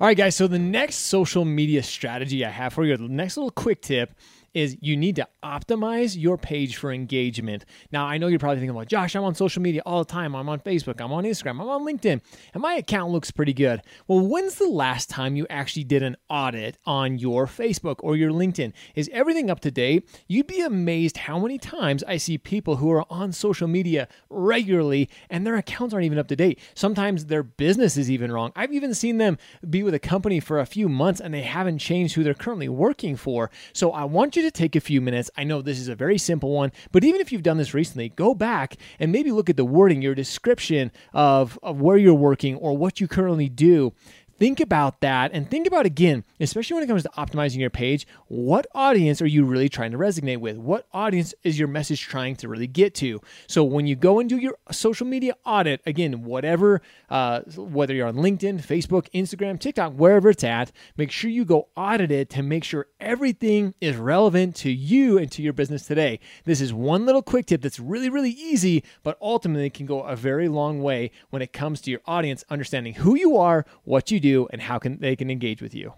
All right, guys. So the next social media strategy I have for you, the next little quick tip is you need to optimize your page for engagement. Now, I know you're probably thinking, well, Josh, I'm on social media all the time. I'm on Facebook, I'm on Instagram, I'm on LinkedIn, and my account looks pretty good. Well, when's the last time you actually did an audit on your Facebook or your LinkedIn? Is everything up to date? You'd be amazed how many times I see people who are on social media regularly and their accounts aren't even up to date. Sometimes their business is even wrong. I've even seen them be with a company for a few months and they haven't changed who they're currently working for. So I want you you to take a few minutes. I know this is a very simple one, but even if you've done this recently, go back and maybe look at the wording, your description of, of where you're working or what you currently do think about that and think about again, especially when it comes to optimizing your page, what audience are you really trying to resonate with? What audience is your message trying to really get to? So when you go and do your social media audit, again, whatever, uh, whether you're on LinkedIn, Facebook, Instagram, TikTok, wherever it's at, make sure you go audit it to make sure everything is relevant to you and to your business today. This is one little quick tip that's really, really easy, but ultimately can go a very long way when it comes to your audience understanding who you are, what you do, and how can they can engage with you.